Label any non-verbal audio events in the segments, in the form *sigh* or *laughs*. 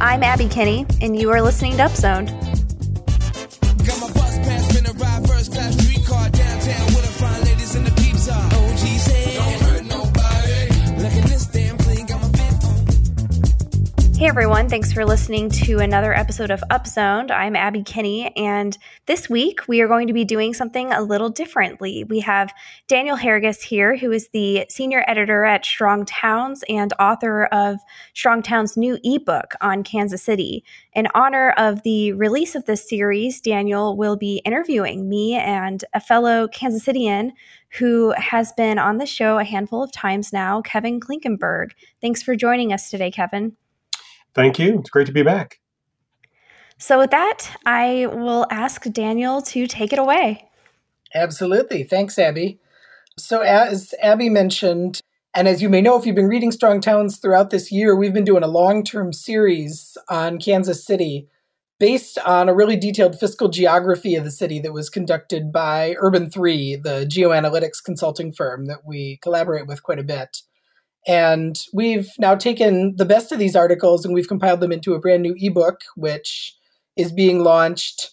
I'm Abby Kinney, and you are listening to Upzoned. Hey everyone, thanks for listening to another episode of Upzoned. I'm Abby Kinney, and this week we are going to be doing something a little differently. We have Daniel Herriges here, who is the senior editor at Strong Towns and author of Strong Towns' new ebook on Kansas City. In honor of the release of this series, Daniel will be interviewing me and a fellow Kansas Cityan who has been on the show a handful of times now, Kevin Klinkenberg. Thanks for joining us today, Kevin. Thank you. It's great to be back. So, with that, I will ask Daniel to take it away. Absolutely. Thanks, Abby. So, as Abby mentioned, and as you may know if you've been reading Strong Towns throughout this year, we've been doing a long term series on Kansas City based on a really detailed fiscal geography of the city that was conducted by Urban 3, the geoanalytics consulting firm that we collaborate with quite a bit. And we've now taken the best of these articles and we've compiled them into a brand new ebook, which is being launched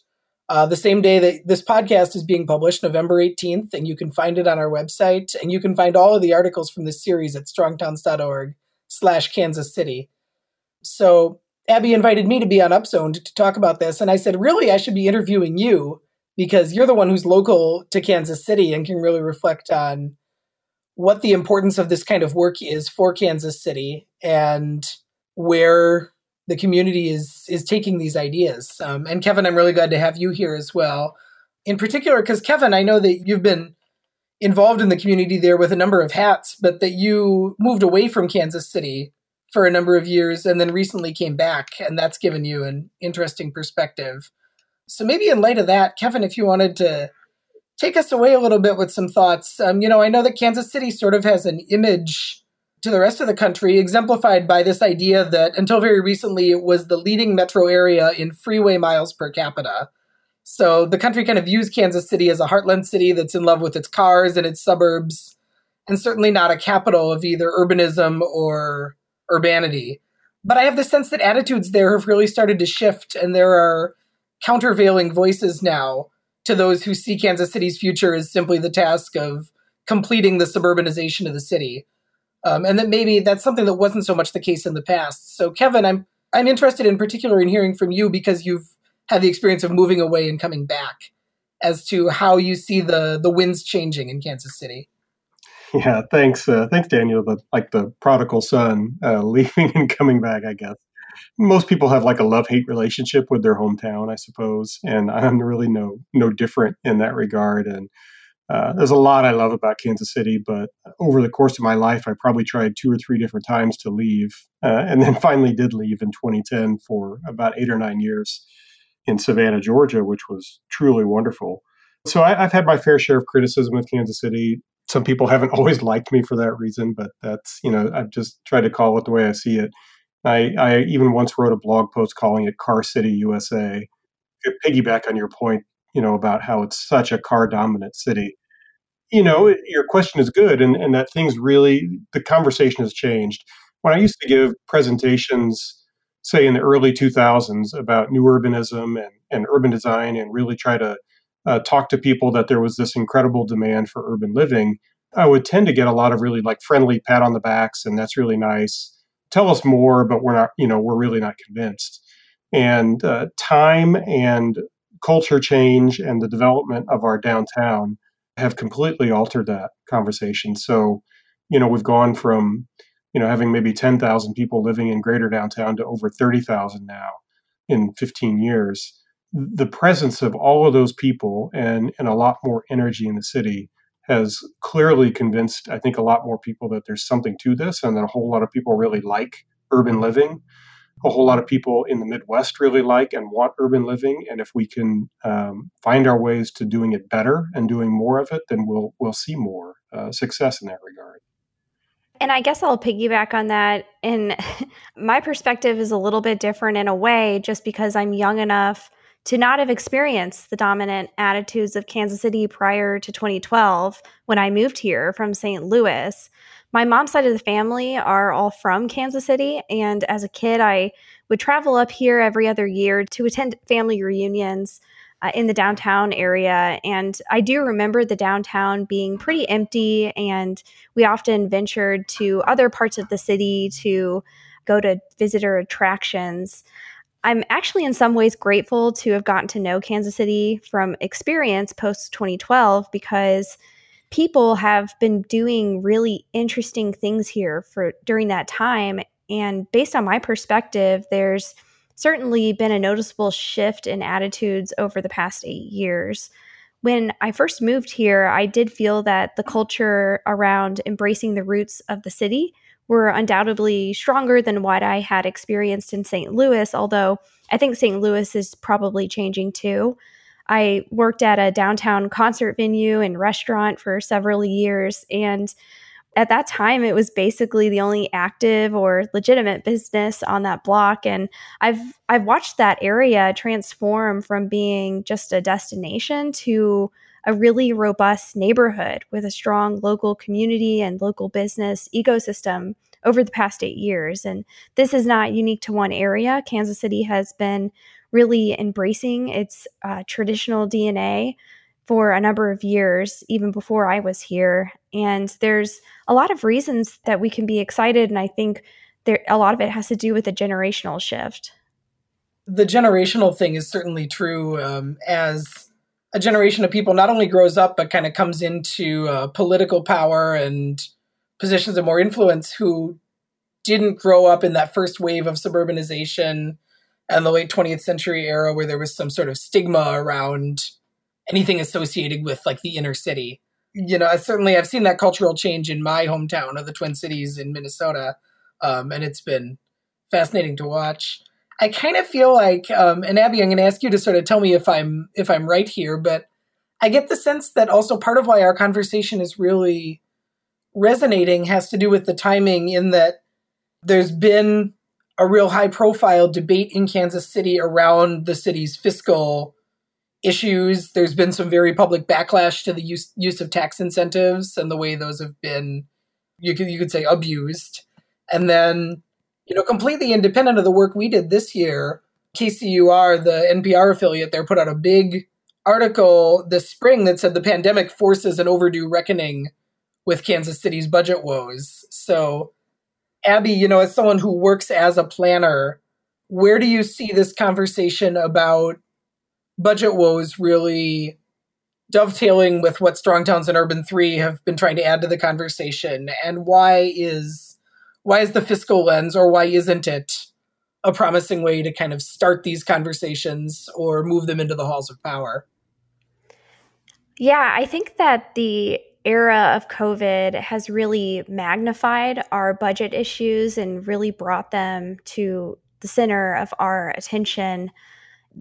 uh, the same day that this podcast is being published, November 18th, and you can find it on our website. And you can find all of the articles from this series at strongtowns.org slash Kansas City. So Abby invited me to be on Upzoned to talk about this, and I said, really, I should be interviewing you because you're the one who's local to Kansas City and can really reflect on what the importance of this kind of work is for Kansas City and where the community is is taking these ideas. Um, and Kevin, I'm really glad to have you here as well. In particular, because Kevin, I know that you've been involved in the community there with a number of hats, but that you moved away from Kansas City for a number of years and then recently came back, and that's given you an interesting perspective. So maybe in light of that, Kevin, if you wanted to take us away a little bit with some thoughts. Um, you know, I know that Kansas City sort of has an image to the rest of the country, exemplified by this idea that until very recently it was the leading metro area in freeway miles per capita. So the country kind of views Kansas City as a heartland city that's in love with its cars and its suburbs, and certainly not a capital of either urbanism or urbanity. But I have the sense that attitudes there have really started to shift, and there are countervailing voices now to those who see Kansas City's future as simply the task of completing the suburbanization of the city um, and that maybe that's something that wasn't so much the case in the past. So, Kevin, I'm I'm interested in particular in hearing from you because you've had the experience of moving away and coming back, as to how you see the the winds changing in Kansas City. Yeah, thanks, uh, thanks, Daniel. The like the prodigal son uh, *laughs* leaving and coming back. I guess most people have like a love hate relationship with their hometown, I suppose, and I'm really no no different in that regard. And uh, there's a lot I love about Kansas City, but over the course of my life, I probably tried two or three different times to leave, uh, and then finally did leave in 2010 for about eight or nine years in Savannah, Georgia, which was truly wonderful. So I, have had my fair share of criticism of Kansas City. Some people haven't *laughs* always liked me for that reason, but that's you know I've just tried to call it the way I see it. I, I even once wrote a blog post calling it Car City USA. Piggyback on your point, you know, about how it's such a car dominant city. You know, your question is good, and, and that things really, the conversation has changed. When I used to give presentations, say in the early 2000s, about new urbanism and, and urban design, and really try to uh, talk to people that there was this incredible demand for urban living, I would tend to get a lot of really like friendly pat on the backs, and that's really nice. Tell us more, but we're not, you know, we're really not convinced. And uh, time and culture change and the development of our downtown have completely altered that conversation. So, you know, we've gone from, you know, having maybe 10,000 people living in greater downtown to over 30,000 now in 15 years. The presence of all of those people and, and a lot more energy in the city has clearly convinced, I think, a lot more people that there's something to this and that a whole lot of people really like urban living a whole lot of people in the Midwest really like and want urban living. And if we can um, find our ways to doing it better and doing more of it, then we'll we'll see more uh, success in that regard. And I guess I'll piggyback on that. And *laughs* my perspective is a little bit different in a way, just because I'm young enough to not have experienced the dominant attitudes of Kansas City prior to 2012 when I moved here from St. Louis. My mom's side of the family are all from Kansas City. And as a kid, I would travel up here every other year to attend family reunions uh, in the downtown area. And I do remember the downtown being pretty empty, and we often ventured to other parts of the city to go to visitor attractions. I'm actually in some ways grateful to have gotten to know Kansas City from experience post 2012 because people have been doing really interesting things here for during that time. And based on my perspective there's certainly been a noticeable shift in attitudes over the past 8 years. When I first moved here, I did feel that the culture around embracing the roots of the city were undoubtedly stronger than what I had experienced in St. Louis, although I think St. Louis is probably changing too. I worked at a downtown concert venue and restaurant for several years. And at that time, it was basically the only active or legitimate business on that block. And I've I've watched that area transform from being just a destination to a really robust neighborhood with a strong local community and local business ecosystem over the past eight years. And this is not unique to one area. Kansas City has been really embracing its uh, traditional DNA for a number of years, even before I was here. And there's a lot of reasons that we can be excited. And I think there, a lot of it has to do with the generational shift. The generational thing is certainly true um, as a generation of people not only grows up but kind of comes into uh, political power and positions of more influence who didn't grow up in that first wave of suburbanization and the late 20th century era where there was some sort of stigma around anything associated with like the inner city. You know certainly i've seen that cultural change in my hometown of the twin cities in minnesota um, and it's been fascinating to watch I kind of feel like, um, and Abby, I'm going to ask you to sort of tell me if I'm if I'm right here, but I get the sense that also part of why our conversation is really resonating has to do with the timing, in that there's been a real high profile debate in Kansas City around the city's fiscal issues. There's been some very public backlash to the use use of tax incentives and the way those have been, you could you could say, abused. And then you know, completely independent of the work we did this year, KCUR, the NPR affiliate there, put out a big article this spring that said the pandemic forces an overdue reckoning with Kansas City's budget woes. So, Abby, you know, as someone who works as a planner, where do you see this conversation about budget woes really dovetailing with what Strong Towns and Urban 3 have been trying to add to the conversation? And why is why is the fiscal lens or why isn't it a promising way to kind of start these conversations or move them into the halls of power? Yeah, I think that the era of COVID has really magnified our budget issues and really brought them to the center of our attention.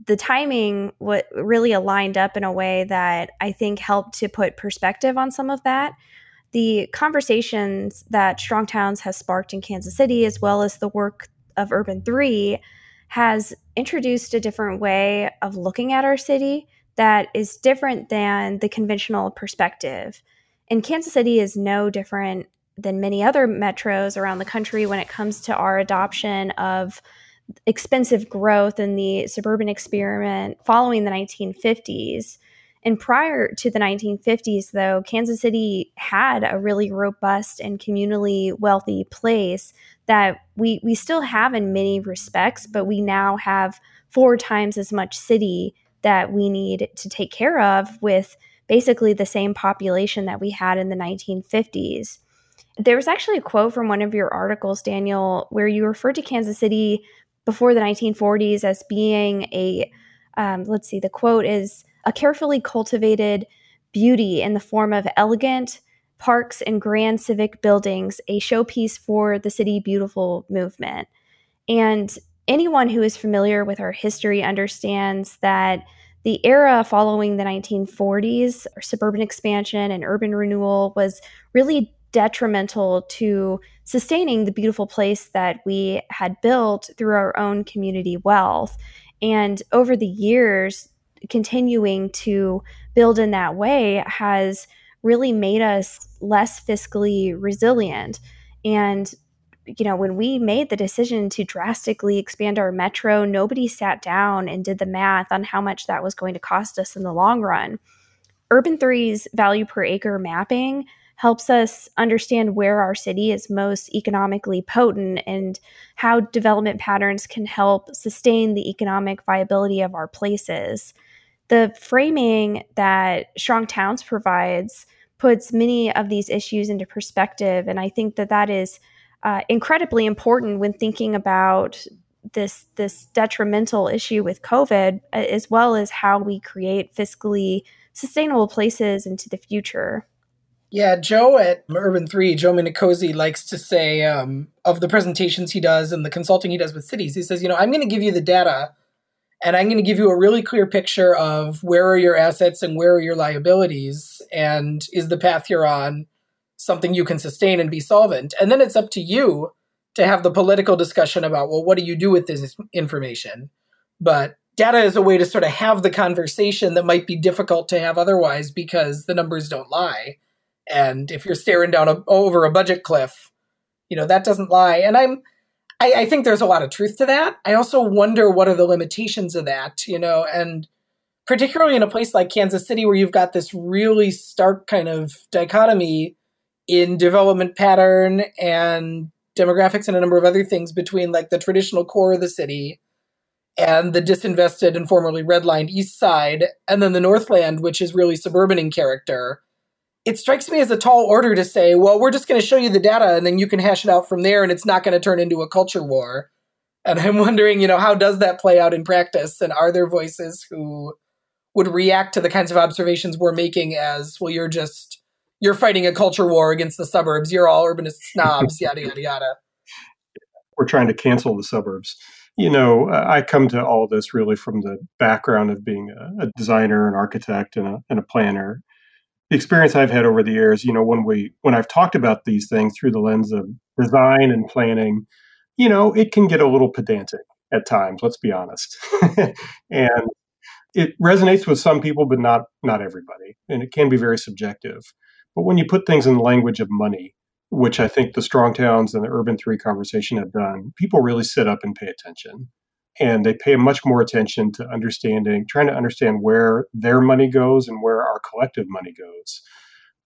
The timing what really aligned up in a way that I think helped to put perspective on some of that the conversations that Strong Towns has sparked in Kansas City, as well as the work of Urban 3, has introduced a different way of looking at our city that is different than the conventional perspective. And Kansas City is no different than many other metros around the country when it comes to our adoption of expensive growth and the suburban experiment following the 1950s. And prior to the 1950s, though, Kansas City had a really robust and communally wealthy place that we, we still have in many respects, but we now have four times as much city that we need to take care of with basically the same population that we had in the 1950s. There was actually a quote from one of your articles, Daniel, where you referred to Kansas City before the 1940s as being a, um, let's see, the quote is, a carefully cultivated beauty in the form of elegant parks and grand civic buildings, a showpiece for the City Beautiful movement. And anyone who is familiar with our history understands that the era following the 1940s, suburban expansion and urban renewal, was really detrimental to sustaining the beautiful place that we had built through our own community wealth. And over the years, continuing to build in that way has really made us less fiscally resilient. And, you know, when we made the decision to drastically expand our metro, nobody sat down and did the math on how much that was going to cost us in the long run. Urban Three's value per acre mapping helps us understand where our city is most economically potent and how development patterns can help sustain the economic viability of our places. The framing that Strong Towns provides puts many of these issues into perspective, and I think that that is uh, incredibly important when thinking about this this detrimental issue with COVID, as well as how we create fiscally sustainable places into the future. Yeah, Joe at Urban 3, Joe Minicozzi likes to say um, of the presentations he does and the consulting he does with cities, he says, you know, I'm going to give you the data and I'm going to give you a really clear picture of where are your assets and where are your liabilities and is the path you're on something you can sustain and be solvent. And then it's up to you to have the political discussion about, well, what do you do with this information? But data is a way to sort of have the conversation that might be difficult to have otherwise because the numbers don't lie. And if you're staring down a, over a budget cliff, you know, that doesn't lie. And I'm, I, I think there's a lot of truth to that. I also wonder what are the limitations of that, you know, and particularly in a place like Kansas City where you've got this really stark kind of dichotomy in development pattern and demographics and a number of other things between like the traditional core of the city and the disinvested and formerly redlined east side, and then the Northland, which is really suburban in character. It strikes me as a tall order to say, well, we're just going to show you the data and then you can hash it out from there, and it's not going to turn into a culture war. And I'm wondering, you know, how does that play out in practice? And are there voices who would react to the kinds of observations we're making as, well, you're just, you're fighting a culture war against the suburbs, you're all urbanist snobs, yada, yada, yada. We're trying to cancel the suburbs you know, I come to all this really from the background of being a, designer, an architect, and a, and a planner. The experience I've had over the years, you know, when we when I've talked about these things through the lens of design and planning, you know, it can get a little pedantic at times. Let's be honest, *laughs* and it resonates with some people, but not not everybody, and it can be very subjective. But when you put things in the language of money, which I think the strong towns and the urban three conversation have done, people really sit up and pay attention. And they pay much more attention to understanding, trying to understand where their money goes and where our collective money goes.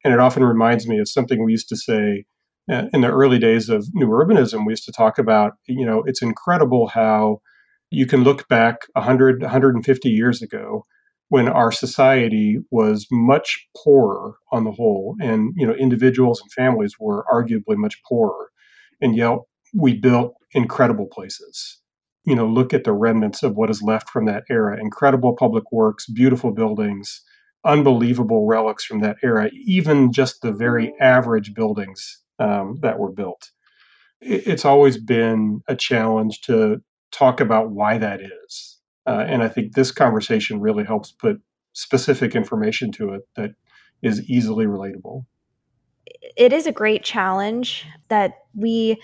And it often reminds me of something we used to say uh, in the early days of new urbanism. We used to talk about, you know, it's incredible how you can look back 100, 150 years ago when our society was much poorer on the whole and you know individuals and families were arguably much poorer and yet we built incredible places you know look at the remnants of what is left from that era incredible public works beautiful buildings unbelievable relics from that era even just the very average buildings um, that were built it's always been a challenge to talk about why that is uh, and I think this conversation really helps put specific information to it that is easily relatable. It is a great challenge that we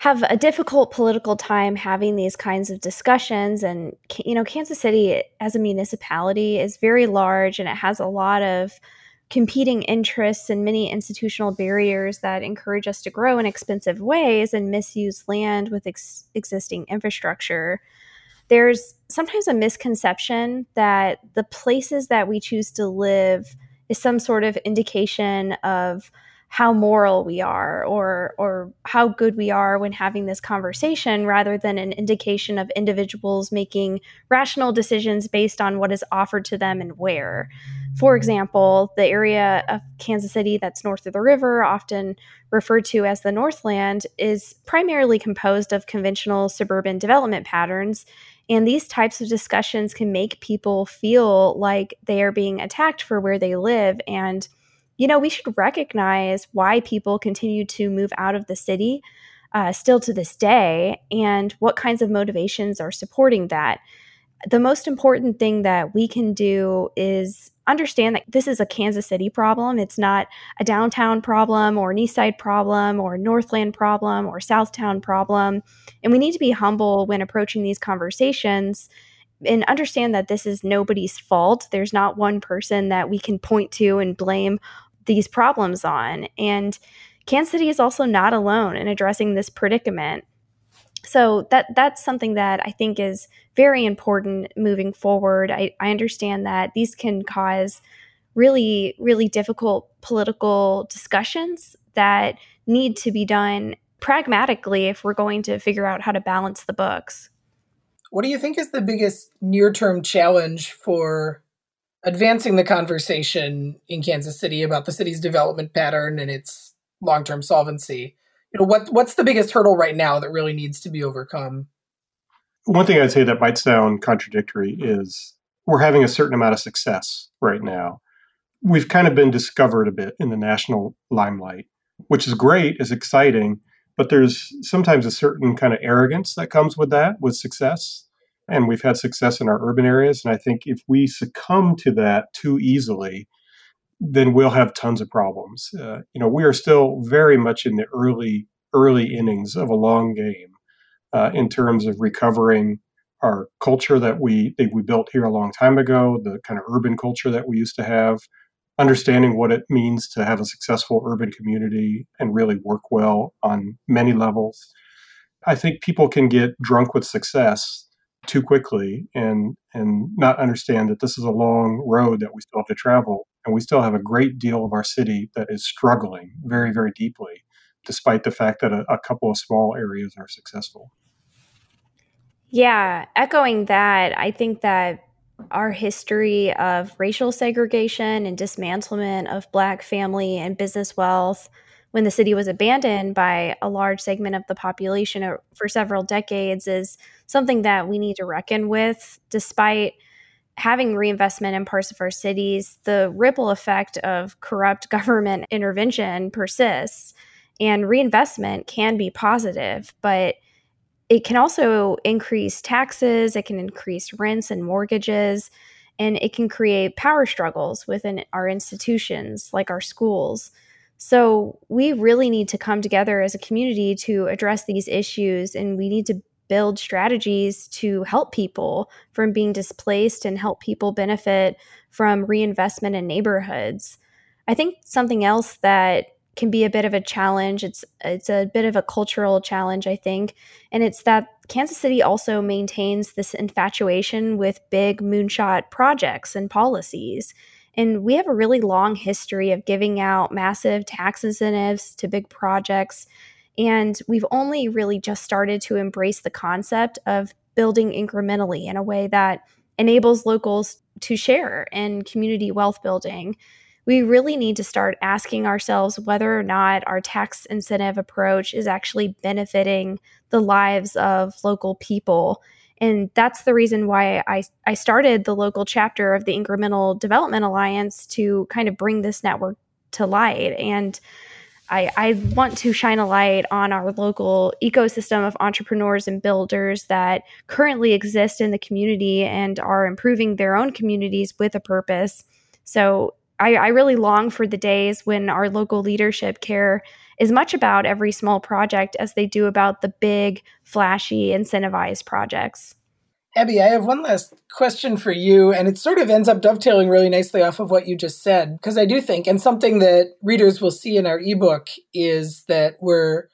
have a difficult political time having these kinds of discussions. And you know Kansas City as a municipality is very large and it has a lot of competing interests and many institutional barriers that encourage us to grow in expensive ways and misuse land with ex- existing infrastructure. There's sometimes a misconception that the places that we choose to live is some sort of indication of how moral we are or or how good we are when having this conversation rather than an indication of individuals making rational decisions based on what is offered to them and where. For example, the area of Kansas City that's north of the river, often referred to as the Northland, is primarily composed of conventional suburban development patterns and these types of discussions can make people feel like they are being attacked for where they live. And, you know, we should recognize why people continue to move out of the city uh, still to this day and what kinds of motivations are supporting that. The most important thing that we can do is understand that this is a Kansas City problem. It's not a downtown problem or an east side problem or Northland problem or Southtown problem. And we need to be humble when approaching these conversations and understand that this is nobody's fault. There's not one person that we can point to and blame these problems on. And Kansas City is also not alone in addressing this predicament. So that that's something that I think is very important moving forward. I, I understand that these can cause really, really difficult political discussions that need to be done pragmatically if we're going to figure out how to balance the books. What do you think is the biggest near term challenge for advancing the conversation in Kansas City about the city's development pattern and its long term solvency? You know, what what's the biggest hurdle right now that really needs to be overcome? One thing I'd say that might sound contradictory is we're having a certain amount of success right now. We've kind of been discovered a bit in the national limelight, which is great, is exciting, but there's sometimes a certain kind of arrogance that comes with that, with success. And we've had success in our urban areas. And I think if we succumb to that too easily, then we'll have tons of problems. Uh, you know, we are still very much in the early, early innings of a long game uh, in terms of recovering our culture that we that we built here a long time ago, the kind of urban culture that we used to have, understanding what it means to have a successful urban community and really work well on many levels. I think people can get drunk with success too quickly and and not understand that this is a long road that we still have to travel. And we still have a great deal of our city that is struggling very very deeply despite the fact that a, a couple of small areas are successful. Yeah echoing that i think that our history of racial segregation and dismantlement of Black family and business wealth when the city was abandoned by a large segment of the population for several decades is something that we need to reckon with. Despite having reinvestment in parts of our cities, the ripple effect of corrupt *laughs* government intervention persists. And reinvestment can be positive, but it can also increase taxes, it can increase rents and mortgages, and it can create power struggles within our institutions like our schools. So, we really need to come together as a community to address these issues, and we need to build strategies to help people from being displaced and help people benefit from reinvestment in neighborhoods. I think something else that can be a bit of a challenge. It's it's a bit of a cultural challenge, I think, and it's that Kansas City also maintains this infatuation with big moonshot projects and policies. And we have a really long history of giving out massive tax incentives to big projects. And we've only really just started to embrace the concept of building incrementally in a way that enables locals to share in community wealth building we really need to start asking ourselves whether or not our tax incentive approach is actually benefiting the lives of local people. And that's the reason why I, I started the local chapter of the Incremental Development Alliance to kind of bring this network to light. And I, I, want to shine a light on our local ecosystem of entrepreneurs and builders that currently exist in the community and are improving their own communities with a purpose. So I, I really long for the days when our local leadership care as much about every small project as they do about the big, flashy, incentivized projects. Abby, I have one last question for you, and it sort of ends up dovetailing really nicely off of what you just said, because I do think, and something that readers will see in our ebook is that we're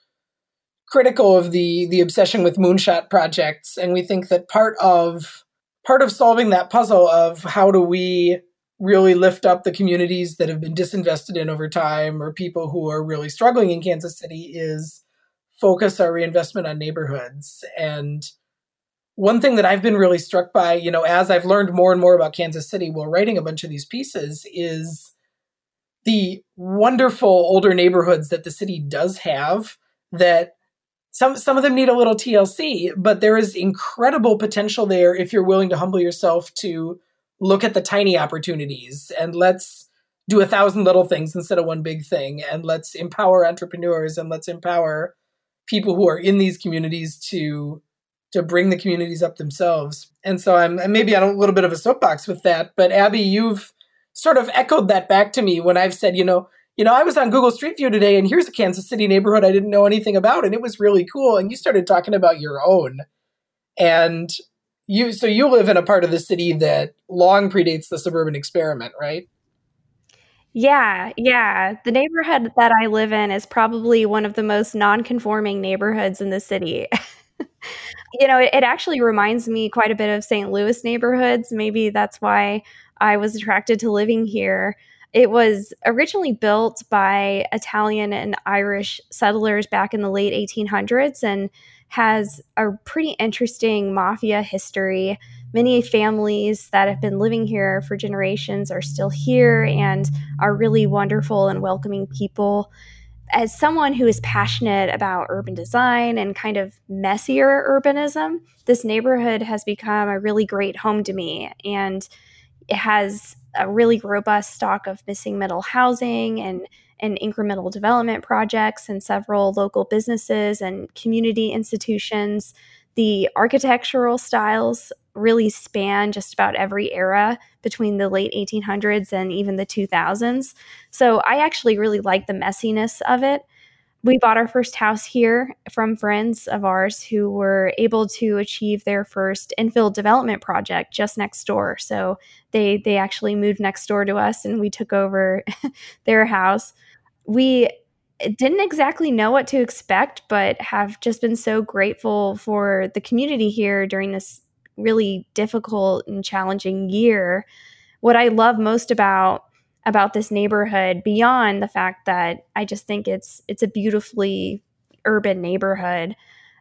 critical of the the obsession with moonshot projects, and we think that part of part of solving that puzzle of how do we really lift up the communities that have been disinvested in over time or people who are really struggling in Kansas City is focus our reinvestment on neighborhoods. And one thing that I've been really struck by, you know, as I've learned more and more about Kansas City while writing a bunch of these pieces is the wonderful older neighborhoods that the city does have that some some of them need a little TLC, but there is incredible potential there if you're willing to humble yourself to look at the tiny opportunities and let's do a thousand little things instead of one big thing and let's empower entrepreneurs and let's empower people who are in these communities to to bring the communities up themselves. And so i'm maybe on a little bit of a soapbox with that but abby you've sort of echoed that back to me when i've said you know you know i was on google street view today and here's a kansas city neighborhood i didn't know anything about and it was really cool and you started talking about your own. And you so you live in a part of the city that long predates the suburban experiment, right? Yeah, yeah. The neighborhood that I live in is probably one of the most non-conforming neighborhoods in the city. *laughs* you know, it, it, actually reminds me quite a bit of St. Louis neighborhoods. Maybe that's why I was attracted to living here. It was originally built by Italian and Irish settlers back in the late 1800s and has a pretty interesting mafia history. Many families that have been living here for generations are still here and are really wonderful and welcoming people. As someone who is passionate about urban design and kind of messier urbanism, this neighborhood has become a really great home to me. And it has a really robust stock of missing middle housing and and incremental development projects and several local businesses and community institutions. The architectural styles really span just about every era between the late 1800s and even the 2000s. So I actually really like the messiness of it. We bought our first house here from friends of ours who were able to achieve their first infill development project just next door. So they they actually moved next door to us and we took over *laughs* their house we didn't exactly know what to expect, but have just been so grateful for the community here during this really difficult and challenging year. What I love most about about this neighborhood beyond the fact that I just think it's it's a beautifully urban neighborhood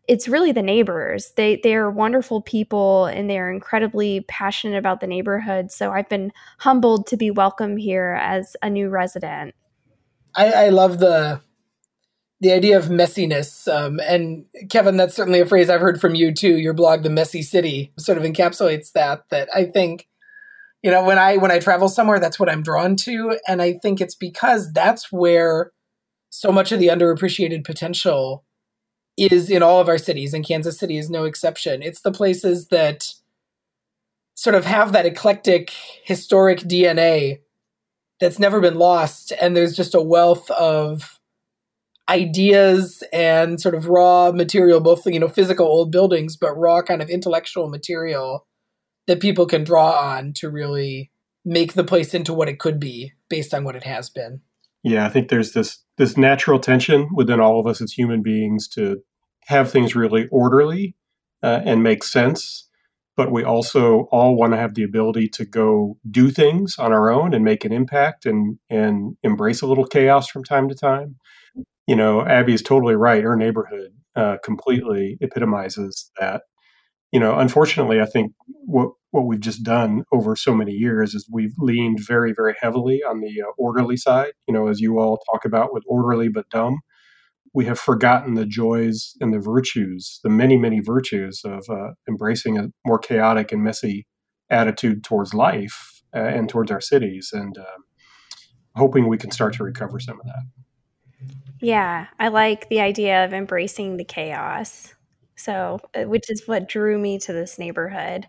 it's really the neighbors. They they are wonderful people and they are incredibly passionate about the neighborhood. So I've been humbled to be welcome here as a new resident. I, I love the the idea of messiness. Um, and Kevin, that's certainly a phrase I've heard from you too. Your blog, The Messy City, sort of encapsulates that. That I think, you know, when I when I travel somewhere, that's what I'm drawn to, and I think it's because that's where so much of the underappreciated potential is in all of our cities, and Kansas City is no exception. It's the places that sort of have that eclectic historic DNA that's never been lost and there's just a wealth of ideas and sort of raw material both you know physical old buildings but raw kind of intellectual material that people can draw on to really make the place into what it could be based on what it has been yeah i think there's this this natural tension within all of us as human beings to have things really orderly uh, and make sense but we also all want to have the ability to go do things on our own and make an impact and and embrace a little chaos from time to time. You know, Abby is totally right. Her neighborhood uh, completely epitomizes that. You know, unfortunately, I think what what we've just done over so many years is we've leaned very, very heavily on the uh, orderly side. You know, as you all talk about with orderly but dumb we have forgotten the joys and the virtues, the many, many virtues of uh, embracing a more chaotic and messy attitude towards life uh, and towards our cities, and uh, hoping we can start to recover some of that. Yeah, I like the idea of embracing the chaos. So, uh, which is what drew me to this neighborhood.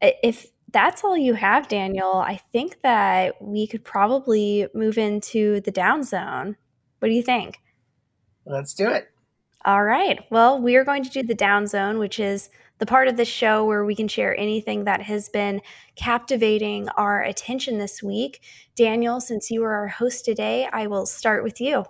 If that's all you have, Daniel, I think that we could probably move into the down zone. What do you think? Let's do it. All right. Well, we are going to do the down zone, which is the part of the show where we can share anything that has been captivating our attention this week. Daniel, since you are our host today, I will start with you.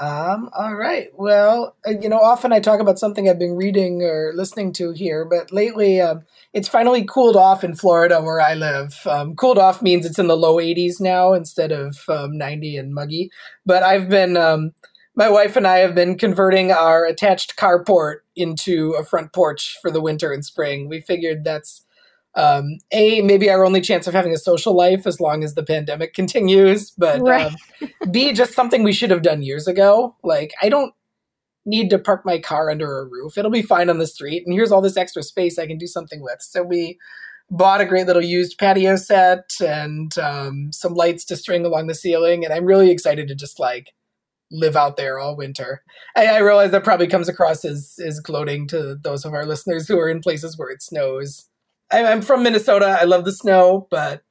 Um, all right. Well, uh, you know, often I talk about something I've been reading or listening to here, but lately um, it's finally cooled off in Florida where I live. Um, cooled off means it's in the low 80s now instead of um, 90 and muggy. But I've been um, my wife and I have been converting our attached carport into a front porch for the winter and spring. We figured that's um, a maybe our only chance of having a social life as long as the pandemic *laughs* continues, but right. um, b just something we should have done years ago. Like I don't need to park my car under a roof; it'll be fine on the street, and here's all this extra space I can do something with. So we bought a great little used patio set and um, some lights to string along the ceiling, and I'm really excited to just like live out there all winter. I, I realize that probably comes across as as gloating to those of our listeners who are in places where it snows. I, I'm from Minnesota. I love the snow, but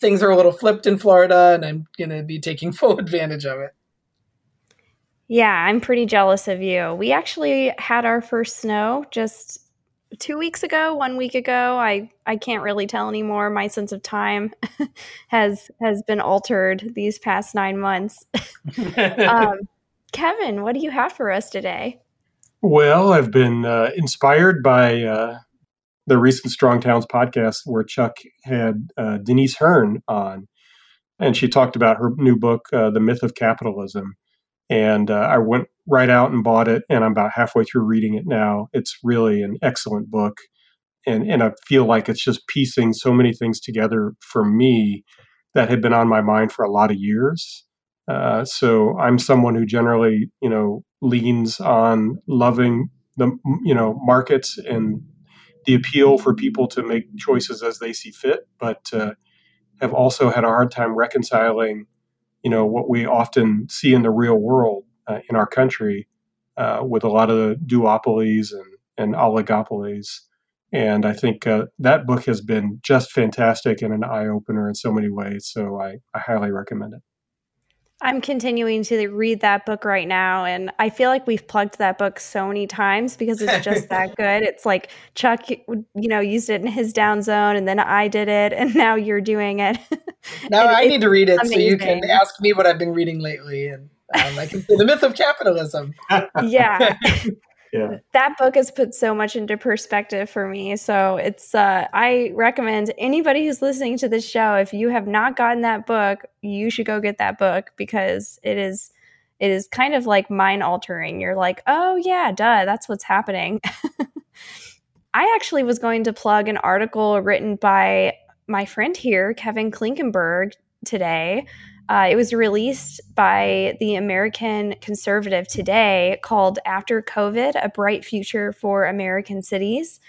things are a little flipped in Florida, and I'm gonna be taking *laughs* full advantage of it. Yeah, I'm pretty jealous of you. We actually had our first snow just two weeks ago, one week ago. I I can't really tell anymore. My sense of time *laughs* has has been altered these past nine months. *laughs* um, Kevin, what do you have for us today? Well, I've been uh, inspired by uh, the recent Strong Towns podcast where Chuck had uh, Denise Hearn on, and she talked about her new book, uh, The Myth of Capitalism. And uh, I went right out and bought it, and I'm about halfway through reading it now. It's really an excellent book, and and I feel like it's just piecing so many things together for me that had been on my mind for a lot of years. Uh, so I'm someone who generally, you know, leans on loving the you know markets and the appeal for people to make choices as they see fit, but uh, have also had a hard time reconciling, you know, what we often see in the real world uh, in our country uh, with a lot of the duopolies and, and oligopolies. And I think uh, that book has been just fantastic and an eye opener in so many ways. So I, I highly recommend it. I'm continuing to read that book right now, and I feel like we've plugged that book so many times because it's just *laughs* that good. It's like Chuck, you know, used it in his down zone, and then I did it, and *laughs* now you're doing it. *laughs* now I need to read it amazing. so you can ask me what I've been reading lately, and um, I can say the myth of capitalism. yeah, yeah. that book has put so much into perspective for me. So it's uh, I recommend anybody who's listening to this show, if you have not gotten that book, you should go get that book because it is it is kind of like mind altering. You're like, oh yeah, duh, that's what's happening. *laughs* I actually was going to plug an article written by my friend here, Kevin Klinkenberg, today uh, it was released by the American Conservative today called After COVID A Bright Future for American Cities.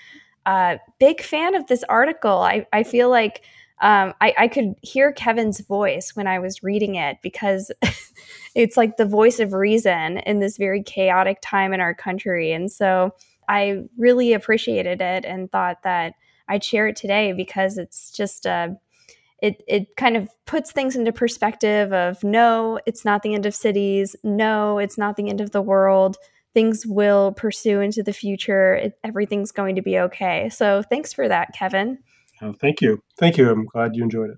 Uh, big fan of this article. I, I feel like um, I, I could hear Kevin's voice when I was reading it because *laughs* it's like the voice of reason in this very chaotic time in our country. And so I really appreciated it and thought that I'd share it today because it's just a it it kind of puts things into perspective of no, it's not the end of cities. No, it's not the end of the world. Things will pursue into the future. It, everything's going to be okay. So thanks for that, Kevin. Oh, thank you. Thank you. I'm glad you enjoyed it.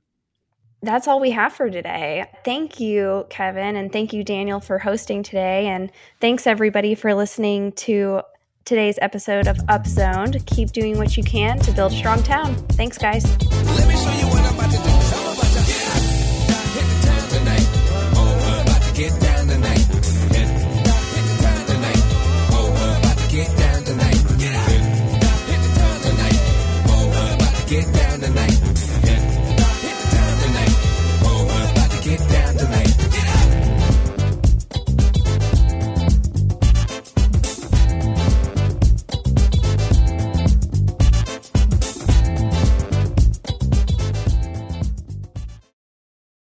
That's all we have for today. Thank you, Kevin, and thank you, Daniel, for hosting today. And thanks, everybody, for listening to today's episode of Upzoned. Keep doing what you can to build a strong town. Thanks, guys.